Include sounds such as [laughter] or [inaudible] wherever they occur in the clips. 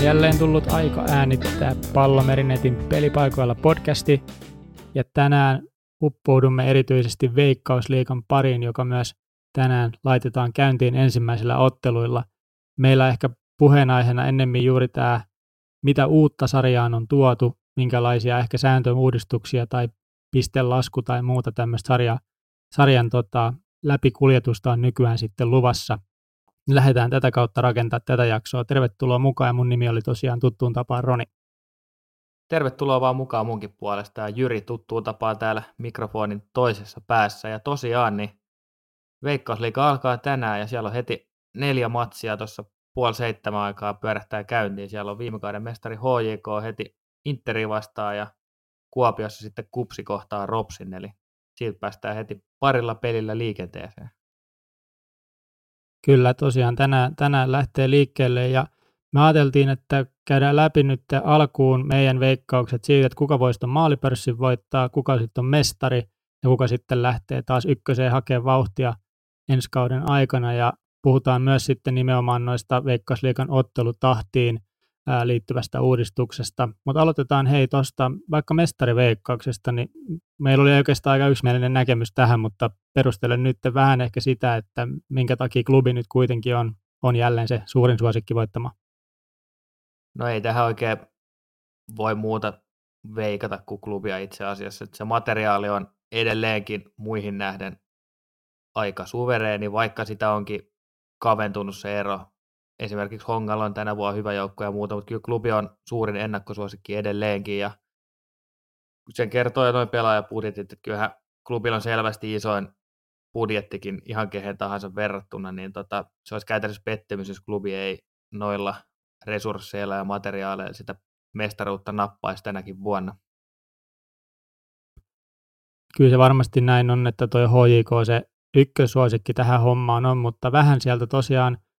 On jälleen tullut aika äänittää Pallomerinetin pelipaikoilla podcasti, ja tänään uppoudumme erityisesti Veikkausliikan pariin, joka myös tänään laitetaan käyntiin ensimmäisillä otteluilla. Meillä ehkä puheenaiheena ennemmin juuri tämä, mitä uutta sarjaan on tuotu, minkälaisia ehkä sääntöuudistuksia tai pistelasku tai muuta tämmöistä sarja, sarjan tota, läpikuljetusta on nykyään sitten luvassa. Lähdetään tätä kautta rakentaa tätä jaksoa. Tervetuloa mukaan ja mun nimi oli tosiaan tuttuun tapaan Roni. Tervetuloa vaan mukaan munkin puolesta ja Jyri tuttuun tapaan täällä mikrofonin toisessa päässä. Ja tosiaan niin Veikkausliiga alkaa tänään ja siellä on heti neljä matsia tuossa puoli seitsemän aikaa pyörähtää käyntiin. Siellä on viime kauden mestari HJK heti Interi vastaan ja Kuopiossa sitten kupsi kohtaa Ropsin, eli siitä päästään heti parilla pelillä liikenteeseen. Kyllä, tosiaan tänään, tänään lähtee liikkeelle ja me ajateltiin, että käydään läpi nyt alkuun meidän veikkaukset siitä, että kuka voisi tuon maalipörssin voittaa, kuka sitten on mestari ja kuka sitten lähtee taas ykköseen hakemaan vauhtia ensi kauden aikana. Ja puhutaan myös sitten nimenomaan noista Veikkausliikan ottelutahtiin liittyvästä uudistuksesta. Mutta aloitetaan hei tuosta vaikka mestariveikkauksesta, niin meillä oli oikeastaan aika yksimielinen näkemys tähän, mutta perustelen nyt vähän ehkä sitä, että minkä takia klubi nyt kuitenkin on, on jälleen se suurin suosikki voittama. No ei tähän oikein voi muuta veikata kuin klubia itse asiassa. Että se materiaali on edelleenkin muihin nähden aika suvereeni, vaikka sitä onkin kaventunut se ero esimerkiksi Hongalla on tänä vuonna hyvä joukko ja muuta, mutta kyllä klubi on suurin ennakkosuosikki edelleenkin ja sen kertoo jo noin pelaajapudjetit, että kyllähän klubilla on selvästi isoin budjettikin ihan kehen tahansa verrattuna, niin tota, se olisi käytännössä pettymys, jos klubi ei noilla resursseilla ja materiaaleilla sitä mestaruutta nappaisi tänäkin vuonna. Kyllä se varmasti näin on, että tuo HJK se ykkösuosikki tähän hommaan on, mutta vähän sieltä tosiaan –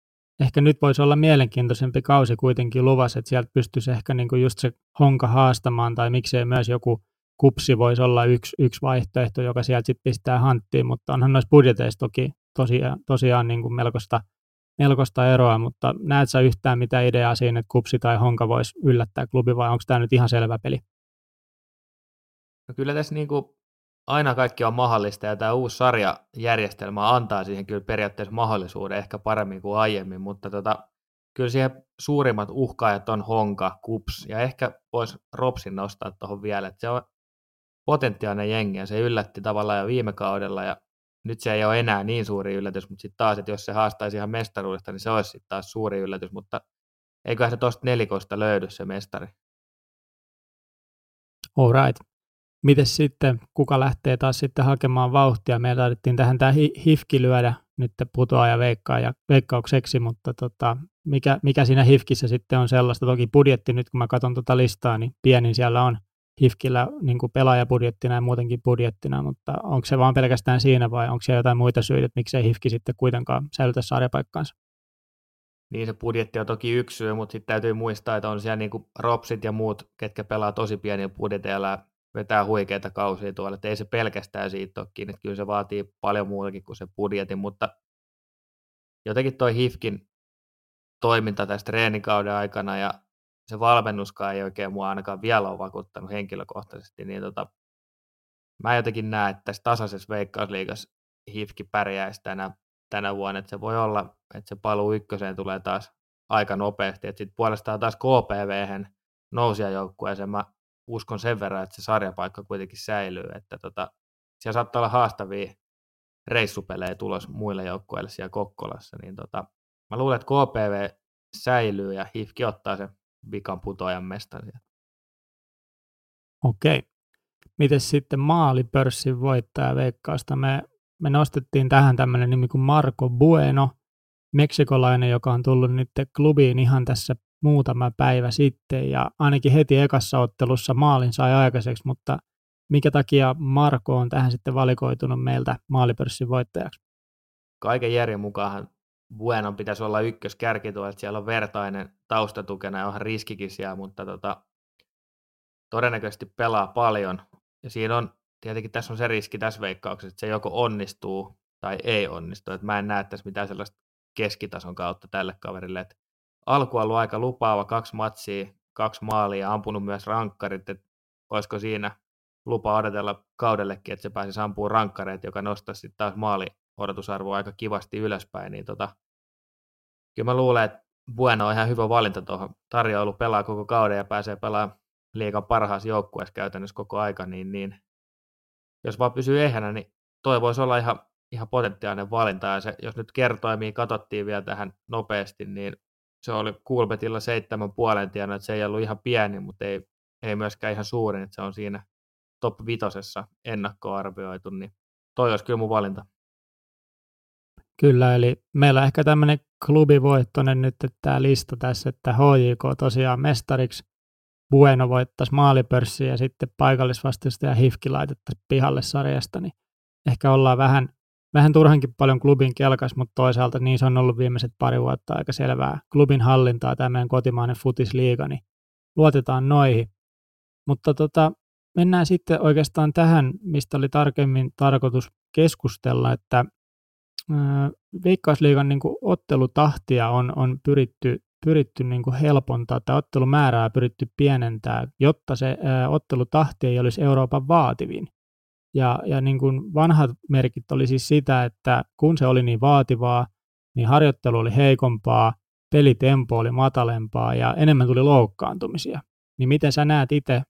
ehkä nyt voisi olla mielenkiintoisempi kausi kuitenkin luvassa, että sieltä pystyisi ehkä niin kuin just se honka haastamaan, tai miksei myös joku kupsi voisi olla yksi, yksi vaihtoehto, joka sieltä sitten pistää hanttiin, mutta onhan noissa budjeteissa toki tosiaan, tosiaan niin kuin melkoista, melkoista eroa, mutta näet sä yhtään mitä ideaa siinä, että kupsi tai honka voisi yllättää klubi, vai onko tämä nyt ihan selvä peli? No kyllä tässä niin kuin aina kaikki on mahdollista ja tämä uusi sarjajärjestelmä antaa siihen kyllä periaatteessa mahdollisuuden ehkä paremmin kuin aiemmin, mutta tota, kyllä siihen suurimmat uhkaajat on Honka, Kups ja ehkä voisi Ropsin nostaa tuohon vielä, että se on potentiaalinen jengi ja se yllätti tavallaan jo viime kaudella ja nyt se ei ole enää niin suuri yllätys, mutta sitten taas, että jos se haastaisi ihan mestaruudesta, niin se olisi sitten taas suuri yllätys, mutta eiköhän se tuosta nelikosta löydy se mestari. All right. Miten sitten, kuka lähtee taas sitten hakemaan vauhtia? Me taidettiin tähän tämä hifki lyödä nyt putoaa ja veikkaa ja veikkaukseksi, mutta tota, mikä, mikä siinä hifkissä sitten on sellaista? Toki budjetti nyt, kun mä katson tuota listaa, niin pienin siellä on hifkillä niin kuin pelaajabudjettina ja muutenkin budjettina, mutta onko se vaan pelkästään siinä vai onko siellä jotain muita syitä, että miksei hifki sitten kuitenkaan säilytä sarjapaikkaansa? Niin se budjetti on toki yksi syy, mutta sitten täytyy muistaa, että on siellä niin kuin Ropsit ja muut, ketkä pelaa tosi pieniä budjeteilla vetää huikeita kausia tuolla, että ei se pelkästään siitä ole kiinni, kyllä se vaatii paljon muutakin kuin se budjetin, mutta jotenkin toi Hifkin toiminta tässä treenikauden aikana ja se valmennuskaan ei oikein mua ainakaan vielä ole vakuuttanut henkilökohtaisesti, niin tota, mä jotenkin näen, että tässä tasaisessa veikkausliigassa Hifki pärjäisi tänä, tänä vuonna, että se voi olla, että se paluu ykköseen tulee taas aika nopeasti, että sitten puolestaan taas KPV nousijajoukkueeseen mä uskon sen verran, että se sarjapaikka kuitenkin säilyy, että tota, siellä saattaa olla haastavia reissupelejä tulos muille joukkueille siellä Kokkolassa, niin tota, mä luulen, että KPV säilyy ja HIFKI ottaa sen vikan putoajan mestan. Okei. Miten sitten maalipörssin voittaja veikkausta? Me, me nostettiin tähän tämmöinen nimi kuin Marco Bueno, meksikolainen, joka on tullut nyt klubiin ihan tässä muutama päivä sitten ja ainakin heti ekassa ottelussa maalin sai aikaiseksi, mutta mikä takia Marko on tähän sitten valikoitunut meiltä maalipörssin voittajaksi? Kaiken järjen mukaan Buenon pitäisi olla ykköskärki tuo, että siellä on vertainen taustatukena ja onhan riskikin siellä, mutta tota, todennäköisesti pelaa paljon. Ja siinä on, tietenkin tässä on se riski tässä veikkauksessa, että se joko onnistuu tai ei onnistu. että mä en näe tässä mitään sellaista keskitason kautta tälle kaverille, että alku ollut aika lupaava, kaksi matsia, kaksi maalia, ampunut myös rankkarit, että olisiko siinä lupa odotella kaudellekin, että se pääsi ampumaan rankkareita, joka nostaisi sitten taas maali odotusarvoa aika kivasti ylöspäin, niin tota, kyllä mä luulen, että Bueno on ihan hyvä valinta tuohon. Tarjoilu, pelaa koko kauden ja pääsee pelaamaan liikan parhaassa joukkueessa käytännössä koko aika, niin, niin jos vaan pysyy ehjänä, niin toi voisi olla ihan, ihan potentiaalinen valinta, ja se, jos nyt kertoimia katsottiin vielä tähän nopeasti, niin se oli Kulbetilla seitsemän puolen tienä, että se ei ollut ihan pieni, mutta ei, ei myöskään ihan suurin, että se on siinä top vitosessa ennakkoarvioitu, niin toi olisi kyllä mun valinta. Kyllä, eli meillä on ehkä tämmöinen klubivoittoinen nyt että tämä lista tässä, että HJK tosiaan mestariksi, Bueno voittaisi maalipörssiä ja sitten paikallisvastustaja Hifki laitettaisiin pihalle sarjasta, niin ehkä ollaan vähän, vähän turhankin paljon klubin kelkas, mutta toisaalta niin se on ollut viimeiset pari vuotta aika selvää klubin hallintaa tämä meidän kotimainen futisliiga, niin luotetaan noihin. Mutta tota, mennään sitten oikeastaan tähän, mistä oli tarkemmin tarkoitus keskustella, että Veikkausliigan niin kuin ottelutahtia on, on pyritty, pyritty niin kuin helpontaa tai ottelumäärää pyritty pienentää, jotta se ottelutahti ei olisi Euroopan vaativin. Ja, ja niin kuin vanhat merkit oli siis sitä, että kun se oli niin vaativaa, niin harjoittelu oli heikompaa, pelitempo oli matalempaa ja enemmän tuli loukkaantumisia. Niin miten sä näet itse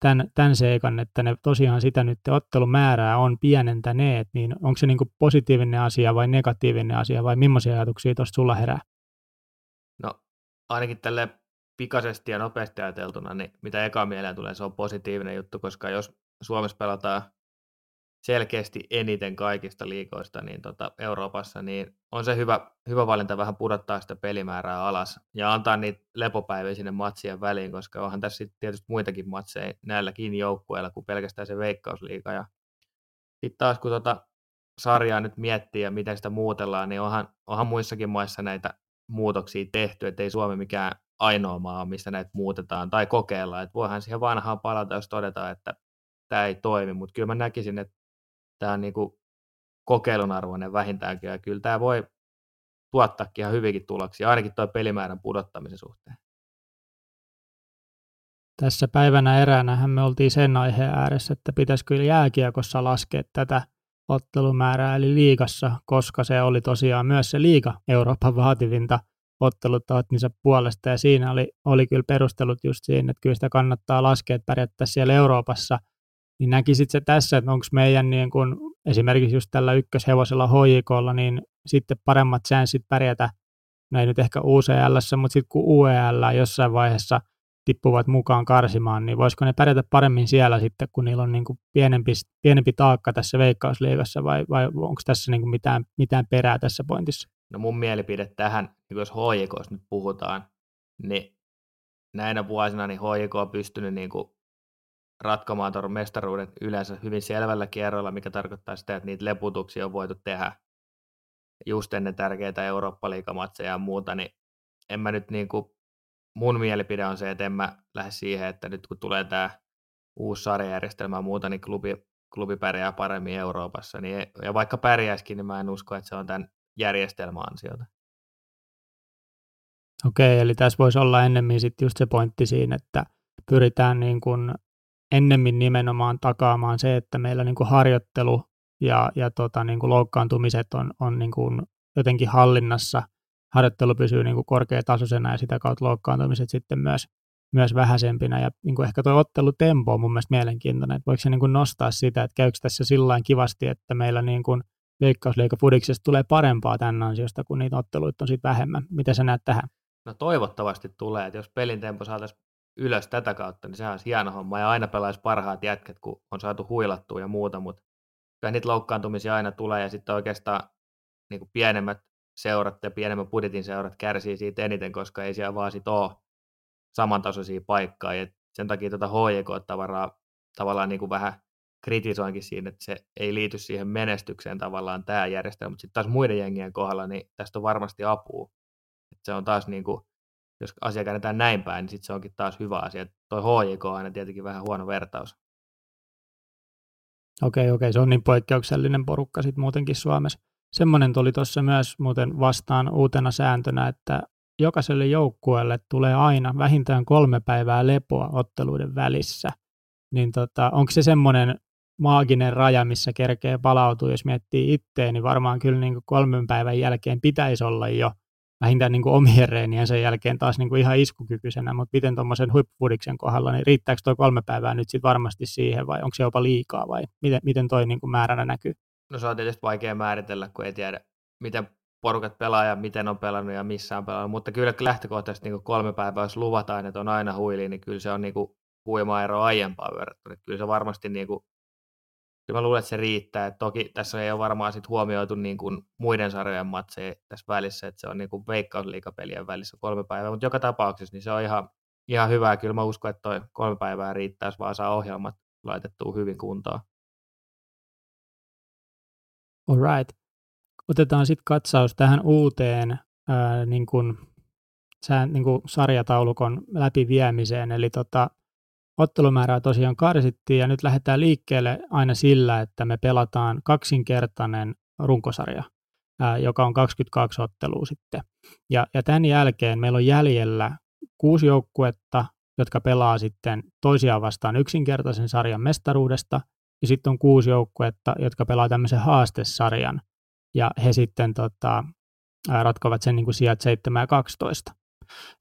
tämän, tämän seikan, että ne tosiaan sitä nyt ottelumäärää on pienentäneet, niin onko se niin kuin positiivinen asia vai negatiivinen asia vai millaisia ajatuksia tuosta sulla herää? No ainakin tälle pikaisesti ja nopeasti ajateltuna, niin mitä eka mieleen tulee, se on positiivinen juttu, koska jos Suomessa pelataan selkeästi eniten kaikista liikoista niin tota, Euroopassa, niin on se hyvä, hyvä valinta vähän pudottaa sitä pelimäärää alas ja antaa niitä lepopäiviä sinne matsien väliin, koska onhan tässä tietysti muitakin matseja näilläkin joukkueilla kuin pelkästään se veikkausliiga. Ja sitten taas kun tota sarjaa nyt miettii ja miten sitä muutellaan, niin onhan, onhan muissakin maissa näitä muutoksia tehty, että ei Suomi mikään ainoa maa, missä näitä muutetaan tai kokeillaan. Että voihan siihen vanhaan palata, jos todetaan, että tämä ei toimi, mutta kyllä mä näkisin, että tämä on niin kuin kokeilun arvoinen vähintäänkin, ja kyllä tämä voi tuottaakin ihan hyvinkin tuloksia, ainakin tuo pelimäärän pudottamisen suhteen. Tässä päivänä eräänähän me oltiin sen aiheen ääressä, että pitäisikö jääkiekossa laskea tätä ottelumäärää eli liigassa, koska se oli tosiaan myös se liiga Euroopan vaativinta ottelutahtinsa puolesta ja siinä oli, oli kyllä perustelut just siinä, että kyllä sitä kannattaa laskea, että pärjättäisiin siellä Euroopassa – niin näkisit se tässä, että onko meidän niin kun, esimerkiksi just tällä ykköshevosella HJKlla, niin sitten paremmat chanssit pärjätä, no ei nyt ehkä UCL, mutta sitten kun UEL jossain vaiheessa tippuvat mukaan karsimaan, niin voisiko ne pärjätä paremmin siellä sitten, kun niillä on niin kuin pienempi, pienempi taakka tässä veikkausliigassa, vai, vai onko tässä niin mitään, mitään perää tässä pointissa? No mun mielipide tähän, jos HJK nyt puhutaan, niin näinä vuosina niin HJK on pystynyt niin kuin ratkomaan tuon mestaruuden yleensä hyvin selvällä kierrolla, mikä tarkoittaa sitä, että niitä leputuksia on voitu tehdä just ennen tärkeitä Eurooppa-liikamatseja ja muuta, niin en mä nyt niin kuin, mun mielipide on se, että en mä lähde siihen, että nyt kun tulee tämä uusi sarjajärjestelmä ja muuta, niin klubi, klubi pärjää paremmin Euroopassa. Niin, ja vaikka pärjäisikin, niin mä en usko, että se on tämän järjestelmän ansiota. Okei, eli tässä voisi olla ennemmin sitten just se pointti siinä, että pyritään niin kuin ennemmin nimenomaan takaamaan se, että meillä niin kuin harjoittelu ja, ja tota, niin kuin loukkaantumiset on, on niin kuin jotenkin hallinnassa, harjoittelu pysyy niin kuin korkeatasoisena ja sitä kautta loukkaantumiset sitten myös, myös vähäisempinä. Ja niin kuin ehkä tuo ottelutempo on mun mielestä mielenkiintoinen, että voiko se niin kuin nostaa sitä, että käykö tässä sillä kivasti, että meillä niin kuin veikkausliika Fudiksesta tulee parempaa tämän ansiosta, kun niitä otteluita on sitten vähemmän. Mitä sä näet tähän? No toivottavasti tulee, että jos pelin tempo saataisiin ylös tätä kautta, niin sehän olisi hieno homma. Ja aina pelaisi parhaat jätkät, kun on saatu huilattua ja muuta, mutta kyllä niitä loukkaantumisia aina tulee, ja sitten oikeastaan niin kuin pienemmät seurat ja pienemmän budjetin seurat kärsii siitä eniten, koska ei siellä vaan sit ole samantasoisia paikkaa, ja sen takia tuota HJK tavallaan, tavallaan niin kuin vähän kritisoinkin siinä, että se ei liity siihen menestykseen tavallaan tämä järjestelmä, mutta sitten taas muiden jengien kohdalla, niin tästä on varmasti apua. että se on taas niin kuin jos asia käännetään näin päin, niin sitten se onkin taas hyvä asia. Toi HJK on aina tietenkin vähän huono vertaus. Okei, okei, se on niin poikkeuksellinen porukka sitten muutenkin Suomessa. Semmoinen tuli tuossa myös muuten vastaan uutena sääntönä, että jokaiselle joukkueelle tulee aina vähintään kolme päivää lepoa otteluiden välissä. Niin tota, onko se semmoinen maaginen raja, missä kerkee palautua, jos miettii itteen, niin varmaan kyllä niin kolmen päivän jälkeen pitäisi olla jo vähintään niin kuin omien reenien sen jälkeen taas niin kuin ihan iskukykyisenä, mutta miten tuommoisen huippufudiksen kohdalla, niin riittääkö tuo kolme päivää nyt sitten varmasti siihen vai onko se jopa liikaa vai miten, miten toi niin kuin määränä näkyy? No se on tietysti vaikea määritellä, kun ei tiedä, miten porukat pelaa ja miten on pelannut ja missä on pelannut, mutta kyllä lähtökohtaisesti niin kuin kolme päivää, jos luvataan, että on aina huili, niin kyllä se on niin kuin huima ero aiempaan verrattuna. Kyllä se varmasti niin kuin kyllä mä luulen, että se riittää. Et toki tässä ei ole varmaan sit huomioitu niin kuin muiden sarjojen matseja tässä välissä, että se on niin kuin veikkausliikapelien välissä kolme päivää, mutta joka tapauksessa niin se on ihan, ihan hyvä. Kyllä mä uskon, että toi kolme päivää riittää, jos vaan saa ohjelmat laitettua hyvin kuntoon. Alright. Otetaan sitten katsaus tähän uuteen ää, niin kuin, sään, niin kuin sarjataulukon läpiviemiseen. Eli tota, ottelumäärää tosiaan karsittiin ja nyt lähdetään liikkeelle aina sillä, että me pelataan kaksinkertainen runkosarja, joka on 22 ottelua sitten. Ja, ja tämän jälkeen meillä on jäljellä kuusi joukkuetta, jotka pelaa sitten toisiaan vastaan yksinkertaisen sarjan mestaruudesta, ja sitten on kuusi joukkuetta, jotka pelaa tämmöisen haastesarjan, ja he sitten tota, ratkovat sen niin kuin sijat 7 ja 12.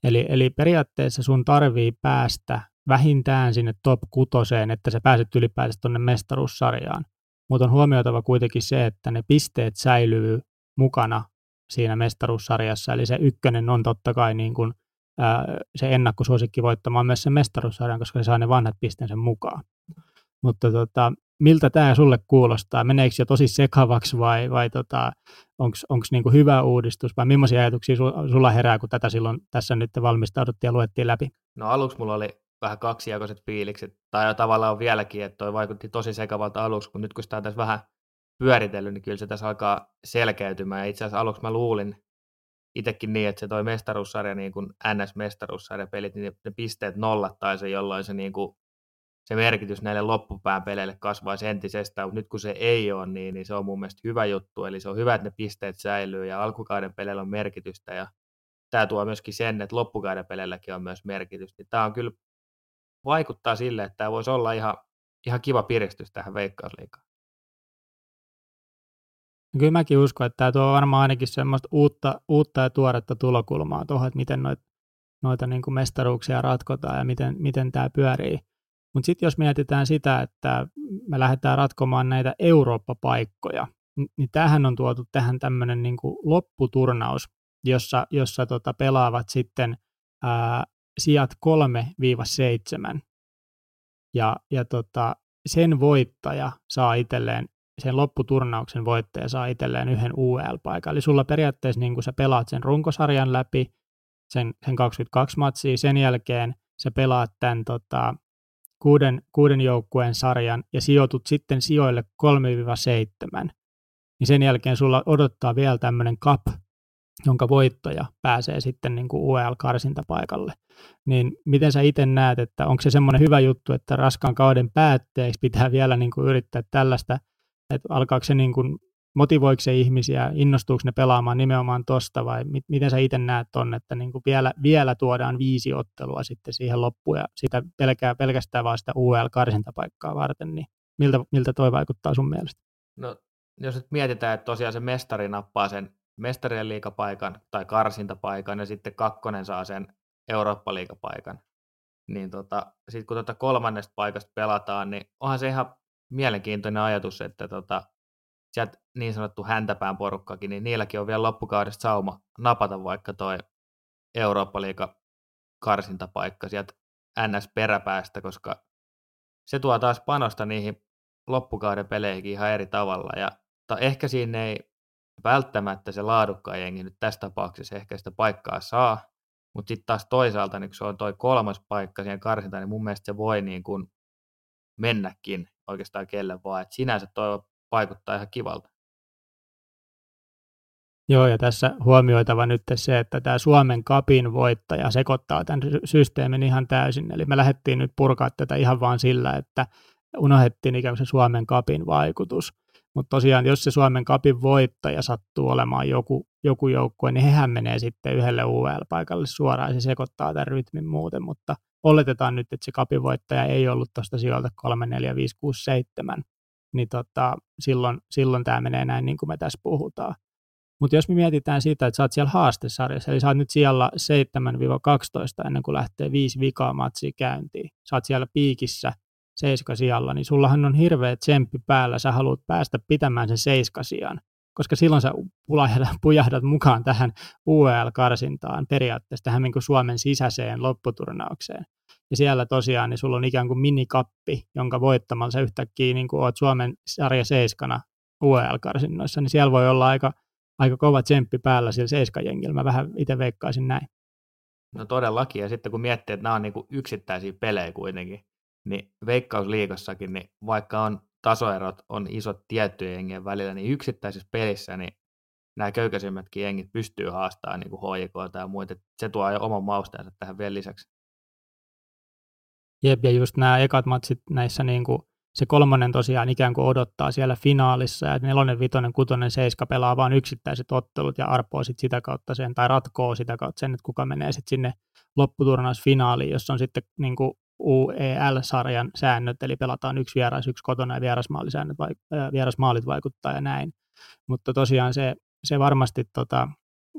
Eli, eli periaatteessa sun tarvii päästä vähintään sinne top kutoseen, että sä pääset ylipäätään tuonne mestaruussarjaan. Mutta on huomioitava kuitenkin se, että ne pisteet säilyy mukana siinä mestaruussarjassa, eli se ykkönen on totta kai niin kuin, ää, se ennakkosuosikki voittamaan myös sen mestaruussarjan, koska se saa ne vanhat pisteensä mukaan. Mutta tota, miltä tämä sulle kuulostaa? Meneekö jo tosi sekavaksi vai, vai tota, onko niinku hyvä uudistus vai millaisia ajatuksia sulla herää, kun tätä silloin tässä nyt valmistauduttiin ja luettiin läpi? No aluksi mulla oli vähän kaksijakoiset fiilikset, tai tavallaan on vieläkin, että toi vaikutti tosi sekavalta aluksi, kun nyt kun sitä on tässä vähän pyöritellyt, niin kyllä se tässä alkaa selkeytymään. Ja itse asiassa aluksi mä luulin itsekin niin, että se toi mestaruussarja, niin kuin NS-mestaruussarja pelit, niin ne pisteet nollattaisi, jolloin se, niin kuin, se merkitys näille loppupään peleille kasvaisi entisestään, mutta nyt kun se ei ole niin, niin se on mun mielestä hyvä juttu, eli se on hyvä, että ne pisteet säilyy ja alkukauden peleillä on merkitystä ja tämä tuo myöskin sen, että loppukauden peleilläkin on myös merkitystä. Tämä on kyllä vaikuttaa sille, että tämä voisi olla ihan, ihan kiva piristys tähän veikkausliikaan. Kyllä mäkin uskon, että tämä tuo varmaan ainakin semmoista uutta, uutta ja tuoretta tulokulmaa tuohon, että miten noita, noita niin kuin mestaruuksia ratkotaan ja miten, miten tämä pyörii. Mutta sitten jos mietitään sitä, että me lähdetään ratkomaan näitä Eurooppa-paikkoja, niin tähän on tuotu tähän tämmöinen niin lopputurnaus, jossa, jossa tota pelaavat sitten ää, sijat 3-7. Ja, ja tota, sen voittaja saa itselleen, sen lopputurnauksen voittaja saa itselleen yhden UL-paikan. Eli sulla periaatteessa niin kun sä pelaat sen runkosarjan läpi, sen, sen 22 matsia, sen jälkeen sä pelaat tämän tota, kuuden, kuuden joukkueen sarjan ja sijoitut sitten sijoille 3-7, niin sen jälkeen sulla odottaa vielä tämmöinen cup jonka voittaja pääsee sitten niin kuin UEL-karsintapaikalle. Niin miten sä itse näet, että onko se semmoinen hyvä juttu, että raskaan kauden päätteeksi pitää [laughs] vielä niin kuin yrittää tällaista, että alkaako se niin kuin, motivoiko se ihmisiä, innostuuko ne pelaamaan nimenomaan tosta vai mit, miten sä itse näet ton, että niin kuin vielä, vielä tuodaan viisi ottelua sitten siihen loppuun ja sitä pelkää, pelkästään vaan sitä UEL-karsintapaikkaa varten, niin miltä, miltä toi vaikuttaa sun mielestä? No jos nyt mietitään, että tosiaan se mestari nappaa sen mestarien liikapaikan tai karsintapaikan ja sitten kakkonen saa sen Eurooppa-liikapaikan. Niin tota, sitten kun tota kolmannesta paikasta pelataan, niin onhan se ihan mielenkiintoinen ajatus, että tota, sieltä niin sanottu häntäpään porukkakin, niin niilläkin on vielä loppukaudesta sauma napata vaikka toi Eurooppa-liiga karsintapaikka sieltä NS-peräpäästä, koska se tuo taas panosta niihin loppukauden peleihin ihan eri tavalla. Ja ta, ehkä siinä ei välttämättä se laadukkaan jengi nyt tässä tapauksessa ehkä sitä paikkaa saa, mutta sitten taas toisaalta, niin kun se on toi kolmas paikka siihen karsintaan, niin mun mielestä se voi niin kuin mennäkin oikeastaan kelle vaan, että sinänsä toi vaikuttaa ihan kivalta. Joo, ja tässä huomioitava nyt se, että tämä Suomen kapin voittaja sekoittaa tämän systeemin ihan täysin. Eli me lähdettiin nyt purkaa tätä ihan vaan sillä, että unohdettiin ikään kuin se Suomen kapin vaikutus Mutta tosiaan, jos se Suomen kapin voittaja sattuu olemaan joku, joku joukkue, niin hehän menee sitten yhdelle UL-paikalle suoraan. Ja se sekoittaa tämän rytmin muuten, mutta oletetaan nyt, että se kapin voittaja ei ollut tuosta sijoilta 3, 4, 5, 6, 7, niin tota, silloin, silloin tämä menee näin niin kuin me tässä puhutaan. Mutta jos me mietitään sitä, että sä oot siellä haastesarjassa, eli sä oot nyt siellä 7-12 ennen kuin lähtee viisi vikaa matsia käyntiin, sä oot siellä piikissä seiskasijalla, niin sullahan on hirveä tsemppi päällä, sä haluat päästä pitämään sen seiskasijan, koska silloin sä pujahdat mukaan tähän UEL-karsintaan periaatteessa, tähän niin Suomen sisäiseen lopputurnaukseen. Ja siellä tosiaan niin sulla on ikään kuin minikappi, jonka voittamalla sä yhtäkkiä niin kuin oot Suomen sarja seiskana UEL-karsinnoissa, niin siellä voi olla aika, aika kova tsemppi päällä sillä seiskajengillä. Mä vähän itse veikkaisin näin. No todellakin, ja sitten kun miettii, että nämä on niin kuin yksittäisiä pelejä kuitenkin, niin Veikkausliigassakin, niin vaikka on tasoerot on isot tiettyjen jengien välillä, niin yksittäisissä pelissä niin nämä köykäisimmätkin jengit pystyy haastamaan niin kuin HJK tai muita. Se tuo jo oman mausteensa tähän vielä lisäksi. Jep, ja just nämä ekat matsit näissä, niin kuin, se kolmonen tosiaan ikään kuin odottaa siellä finaalissa, ja nelonen, vitonen, kutonen, seiska pelaa vain yksittäiset ottelut ja arpoo sit sitä kautta sen, tai ratkoo sitä kautta sen, että kuka menee sitten sinne lopputurnausfinaaliin, jossa on sitten niin kuin UEL-sarjan säännöt, eli pelataan yksi vieras, yksi kotona ja vierasmaalisäännöt, äh, vierasmaalit vaikuttaa ja näin. Mutta tosiaan se, se varmasti tota,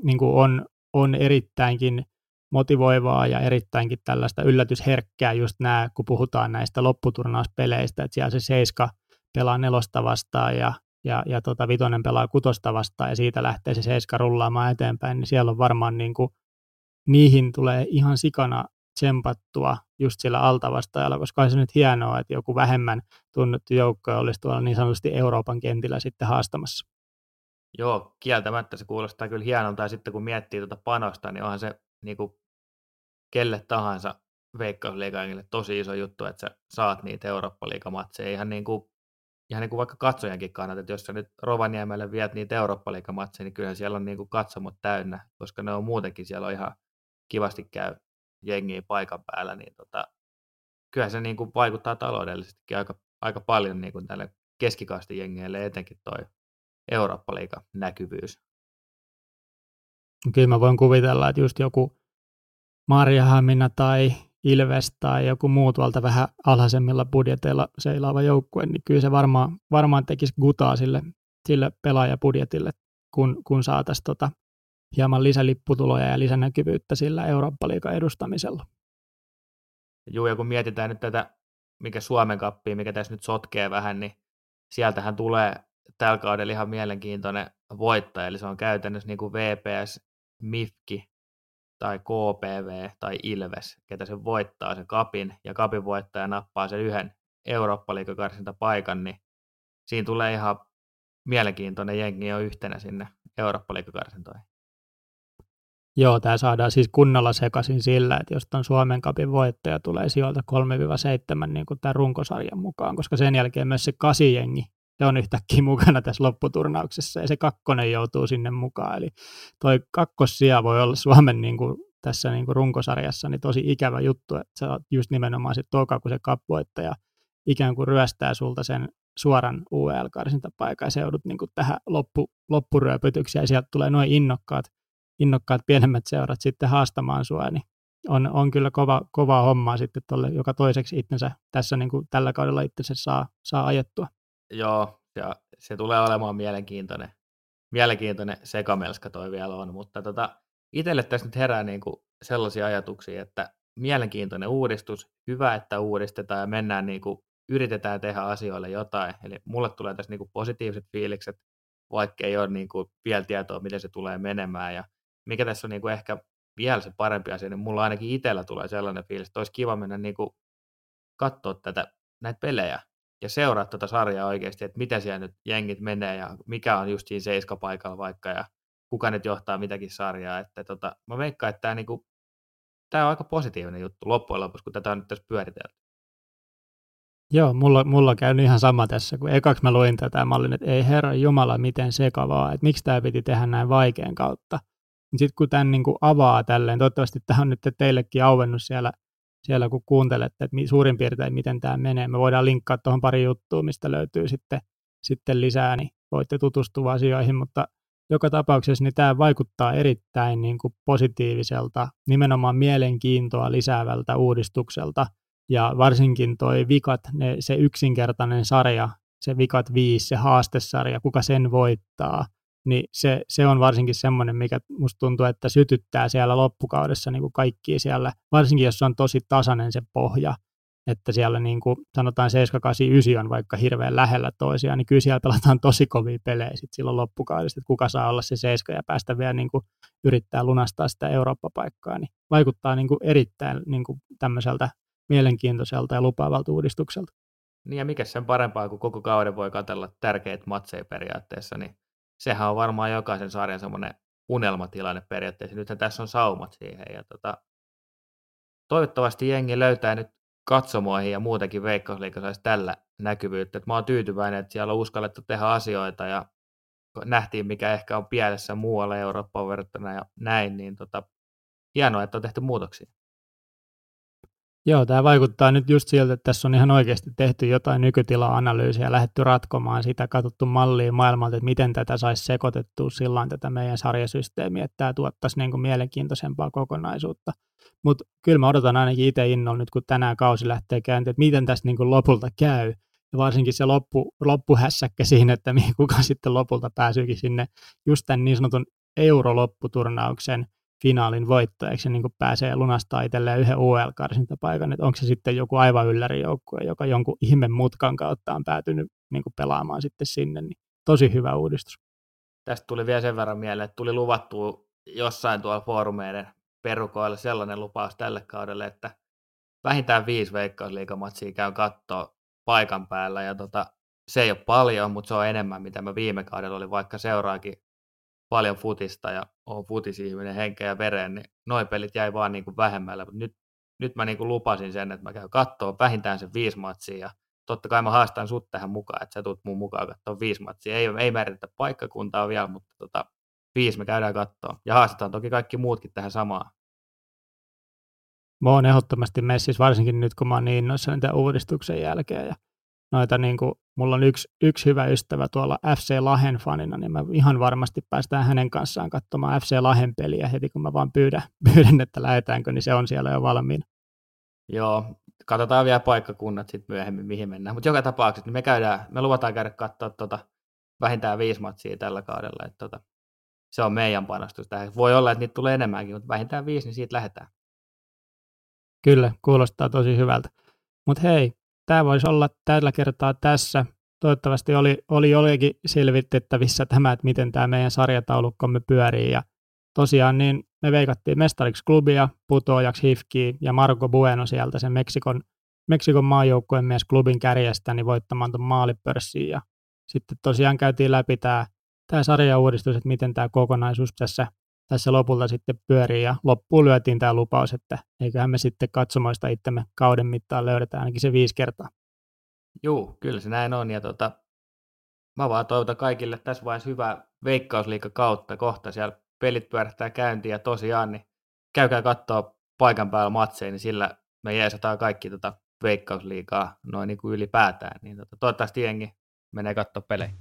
niin kuin on, on erittäinkin motivoivaa ja erittäinkin tällaista yllätysherkkää just nämä, kun puhutaan näistä lopputurnauspeleistä, että siellä se seiska pelaa nelosta vastaan ja, ja, ja tota, vitonen pelaa kutosta vastaan ja siitä lähtee se seiska rullaamaan eteenpäin, niin siellä on varmaan niin kuin, niihin tulee ihan sikana tsempattua just sillä altavastajalla, koska se nyt hienoa, että joku vähemmän tunnettu joukko olisi tuolla niin sanotusti Euroopan kentillä sitten haastamassa. Joo, kieltämättä se kuulostaa kyllä hienolta, ja sitten kun miettii tuota panosta, niin onhan se niin kuin kelle tahansa veikkausliikangille tosi iso juttu, että sä saat niitä Eurooppa-liikamatseja ihan niin kuin, ihan niin kuin vaikka katsojankin kannalta, että jos sä nyt Rovaniemelle viet niitä Eurooppa-liikamatseja, niin kyllähän siellä on niin kuin katsomot täynnä, koska ne on muutenkin, siellä on ihan kivasti käy jengiä paikan päällä, niin tota, kyllä se niin kuin vaikuttaa taloudellisestikin aika, aika paljon niin kuin tälle keskikastin jengeille, etenkin toi Eurooppa-liiga näkyvyys. Kyllä mä voin kuvitella, että just joku Marjahamina tai Ilves tai joku muu tuolta vähän alhaisemmilla budjeteilla seilaava joukkue, niin kyllä se varmaan, varmaan tekisi gutaa sille, sille pelaajabudjetille, kun, kun saataisiin tota hieman lisälipputuloja ja lisänäkyvyyttä sillä Eurooppa-liigan edustamisella. Joo, ja kun mietitään nyt tätä, mikä Suomen kappia, mikä tässä nyt sotkee vähän, niin sieltähän tulee tällä kaudella ihan mielenkiintoinen voittaja, eli se on käytännössä niin kuin VPS, MIFKI tai KPV tai Ilves, ketä se voittaa sen kapin, ja kapin voittaja nappaa sen yhden eurooppa paikan, niin siinä tulee ihan mielenkiintoinen jengi jo yhtenä sinne eurooppa Joo, tämä saadaan siis kunnolla sekaisin sillä, että jos tuon Suomen kapin voittaja tulee sijoilta 3-7 niin kuin tämän runkosarjan mukaan, koska sen jälkeen myös se kasijengi se on yhtäkkiä mukana tässä lopputurnauksessa ja se kakkonen joutuu sinne mukaan. Eli toi kakkossija voi olla Suomen niin kuin, tässä niin kuin runkosarjassa niin tosi ikävä juttu, että sä oot just nimenomaan se toka, kun se kapvoittaja ikään kuin ryöstää sulta sen suoran UEL-karsintapaikan ja se joudut niin kuin tähän loppu, loppuryöpytykseen ja sieltä tulee noin innokkaat innokkaat pienemmät seurat sitten haastamaan sua, niin on, on kyllä kova, kovaa hommaa sitten tolle, joka toiseksi itsensä tässä niin kuin tällä kaudella itsensä saa, saa ajettua. Joo, ja se tulee olemaan mielenkiintoinen, mielenkiintoinen sekamelska toi vielä on, mutta tota, itselle tässä nyt herää niin kuin sellaisia ajatuksia, että mielenkiintoinen uudistus, hyvä, että uudistetaan ja mennään niin kuin, yritetään tehdä asioille jotain. Eli mulle tulee tässä niin kuin positiiviset fiilikset, vaikka ei ole niin kuin vielä tietoa, miten se tulee menemään. Ja mikä tässä on niin kuin ehkä vielä se parempi asia, niin mulla ainakin itsellä tulee sellainen fiilis, että olisi kiva mennä niin kuin katsoa tätä, näitä pelejä ja seuraa tätä sarjaa oikeasti, että miten siellä nyt jengit menee ja mikä on just siinä seiskapaikalla vaikka ja kuka nyt johtaa mitäkin sarjaa. Että tota, mä veikkaan, että tämä, niinku, tämä on aika positiivinen juttu loppujen lopuksi, kun tätä on nyt tässä pyöritelty. Joo, mulla, mulla käy ihan sama tässä, kun ekaksi mä luin tätä, mä olin, että ei herra Jumala, miten sekavaa, että miksi tämä piti tehdä näin vaikean kautta. Sitten kun tämän niin kuin avaa tälleen, toivottavasti tämä on nyt teillekin auennut siellä, siellä kun kuuntelette, että suurin piirtein miten tämä menee. Me voidaan linkkaa tuohon pari juttua, mistä löytyy sitten sitten lisää, niin voitte tutustua asioihin, mutta joka tapauksessa niin tämä vaikuttaa erittäin niin kuin positiiviselta, nimenomaan mielenkiintoa lisäävältä uudistukselta, ja varsinkin toi Vikat, ne, se yksinkertainen sarja, se Vikat 5, se haastesarja, kuka sen voittaa, niin se, se on varsinkin semmoinen, mikä musta tuntuu, että sytyttää siellä loppukaudessa niin kuin kaikki siellä, varsinkin jos on tosi tasainen se pohja, että siellä niin kuin sanotaan 7, 8, 9 on vaikka hirveän lähellä toisiaan, niin kyllä siellä pelataan tosi kovia pelejä sitten silloin loppukaudesta, että kuka saa olla se 7 ja päästä vielä niin kuin yrittää lunastaa sitä Eurooppa-paikkaa, niin vaikuttaa niin kuin erittäin niin kuin tämmöiseltä mielenkiintoiselta ja lupaavalta uudistukselta. Niin ja mikä sen parempaa, kun koko kauden voi katella tärkeitä matseja periaatteessa, niin sehän on varmaan jokaisen sarjan semmoinen unelmatilanne periaatteessa. Nythän tässä on saumat siihen ja tota, toivottavasti jengi löytää nyt katsomoihin ja muutenkin Veikkausliiga saisi tällä näkyvyyttä. Et mä oon tyytyväinen, että siellä on uskallettu tehdä asioita ja nähtiin, mikä ehkä on pielessä muualla Eurooppaan verrattuna ja näin, niin tota, hienoa, että on tehty muutoksia. Joo, tämä vaikuttaa nyt just siltä, että tässä on ihan oikeasti tehty jotain nykytila-analyysiä lähdetty ratkomaan sitä, katsottu mallia maailmalta, että miten tätä saisi sekoitettua sillä tätä meidän sarjasysteemiä, että tämä tuottaisi niin kuin mielenkiintoisempaa kokonaisuutta. Mutta kyllä mä odotan ainakin itse innolla nyt, kun tänään kausi lähtee käyntiin, että miten tässä niin kuin lopulta käy. Ja varsinkin se loppu, loppuhässäkkä siinä, että kuka sitten lopulta pääsyykin sinne just tämän niin sanotun eurolopputurnauksen finaalin voittajaksi ja niin kuin pääsee lunastaa itselleen yhden UL-karsintapaikan, että onko se sitten joku aivan yllärijoukkue, joka jonkun ihme mutkan kautta on päätynyt niin kuin pelaamaan sitten sinne, niin tosi hyvä uudistus. Tästä tuli vielä sen verran mieleen, että tuli luvattu jossain tuolla foorumeiden perukoilla sellainen lupaus tälle kaudelle, että vähintään viisi veikkausliikamatsia käy katsoa paikan päällä ja tota, se ei ole paljon, mutta se on enemmän, mitä mä viime kaudella oli, vaikka seuraakin paljon futista ja on futisihminen henkeä ja veren, niin noin pelit jäi vaan niin kuin vähemmällä, mutta nyt, nyt mä niin kuin lupasin sen, että mä käyn katsoa vähintään sen viisi matsia ja totta kai mä haastan sut tähän mukaan, että sä tulet mun mukaan katsoa viisi matsia. Ei, ei määritetä paikkakuntaa vielä, mutta tota, viisi me käydään katsoa. Ja haastetaan toki kaikki muutkin tähän samaan. Mä oon ehdottomasti messissä, varsinkin nyt kun mä oon niin innoissani tämän uudistuksen jälkeen. Ja noita niin kuin, mulla on yksi, yksi hyvä ystävä tuolla FC Lahen fanina, niin mä ihan varmasti päästään hänen kanssaan katsomaan FC Lahen peliä heti, kun mä vaan pyydän, [laughs] pyydän että lähdetäänkö, niin se on siellä jo valmiina. Joo, katsotaan vielä paikkakunnat sitten myöhemmin, mihin mennään. Mutta joka tapauksessa niin me, käydään, me luvataan käydä katsoa tota, vähintään viisi matsia tällä kaudella. Että tota, se on meidän panostus tähän. Voi olla, että niitä tulee enemmänkin, mutta vähintään viisi, niin siitä lähdetään. Kyllä, kuulostaa tosi hyvältä. Mutta hei, tämä voisi olla tällä kertaa tässä. Toivottavasti oli, oli jollekin selvitettävissä tämä, että miten tämä meidän sarjataulukkomme pyörii. Ja tosiaan niin me veikattiin mestariksi klubia, putoajaksi Hifki ja Marco Bueno sieltä sen Meksikon, Meksikon maajoukkueen mies klubin kärjestä niin voittamaan tuon maalipörssiin. Ja sitten tosiaan käytiin läpi tämä, tämä sarjauudistus, että miten tämä kokonaisuus tässä tässä lopulta sitten pyörii ja loppuun lyötiin tämä lupaus, että eiköhän me sitten katsomoista itsemme kauden mittaan löydetä ainakin se viisi kertaa. Joo, kyllä se näin on ja tota, mä vaan toivotan kaikille tässä vaiheessa hyvää veikkausliika kautta kohta siellä pelit pyörähtää käyntiin ja tosiaan niin käykää katsoa paikan päällä matseja, niin sillä me jeesataan kaikki tota veikkausliikaa noin niin kuin ylipäätään, niin tota, toivottavasti jengi menee katsoa pelejä.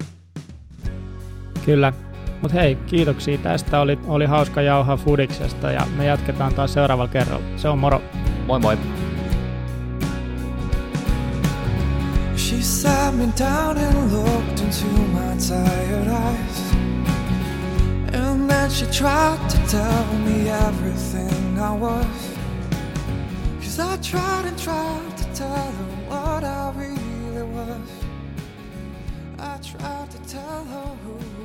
Kyllä, mutta hei, kiitoksia tästä. Oli, oli hauska jauhaa Fudiksesta ja me jatketaan taas seuraavalla kerralla. Se on moro. Moi moi. She sat me down and looked into my tired eyes. And then she tried to tell me everything I was. Cause I tried and tried to tell her what I really was. I tried to tell her who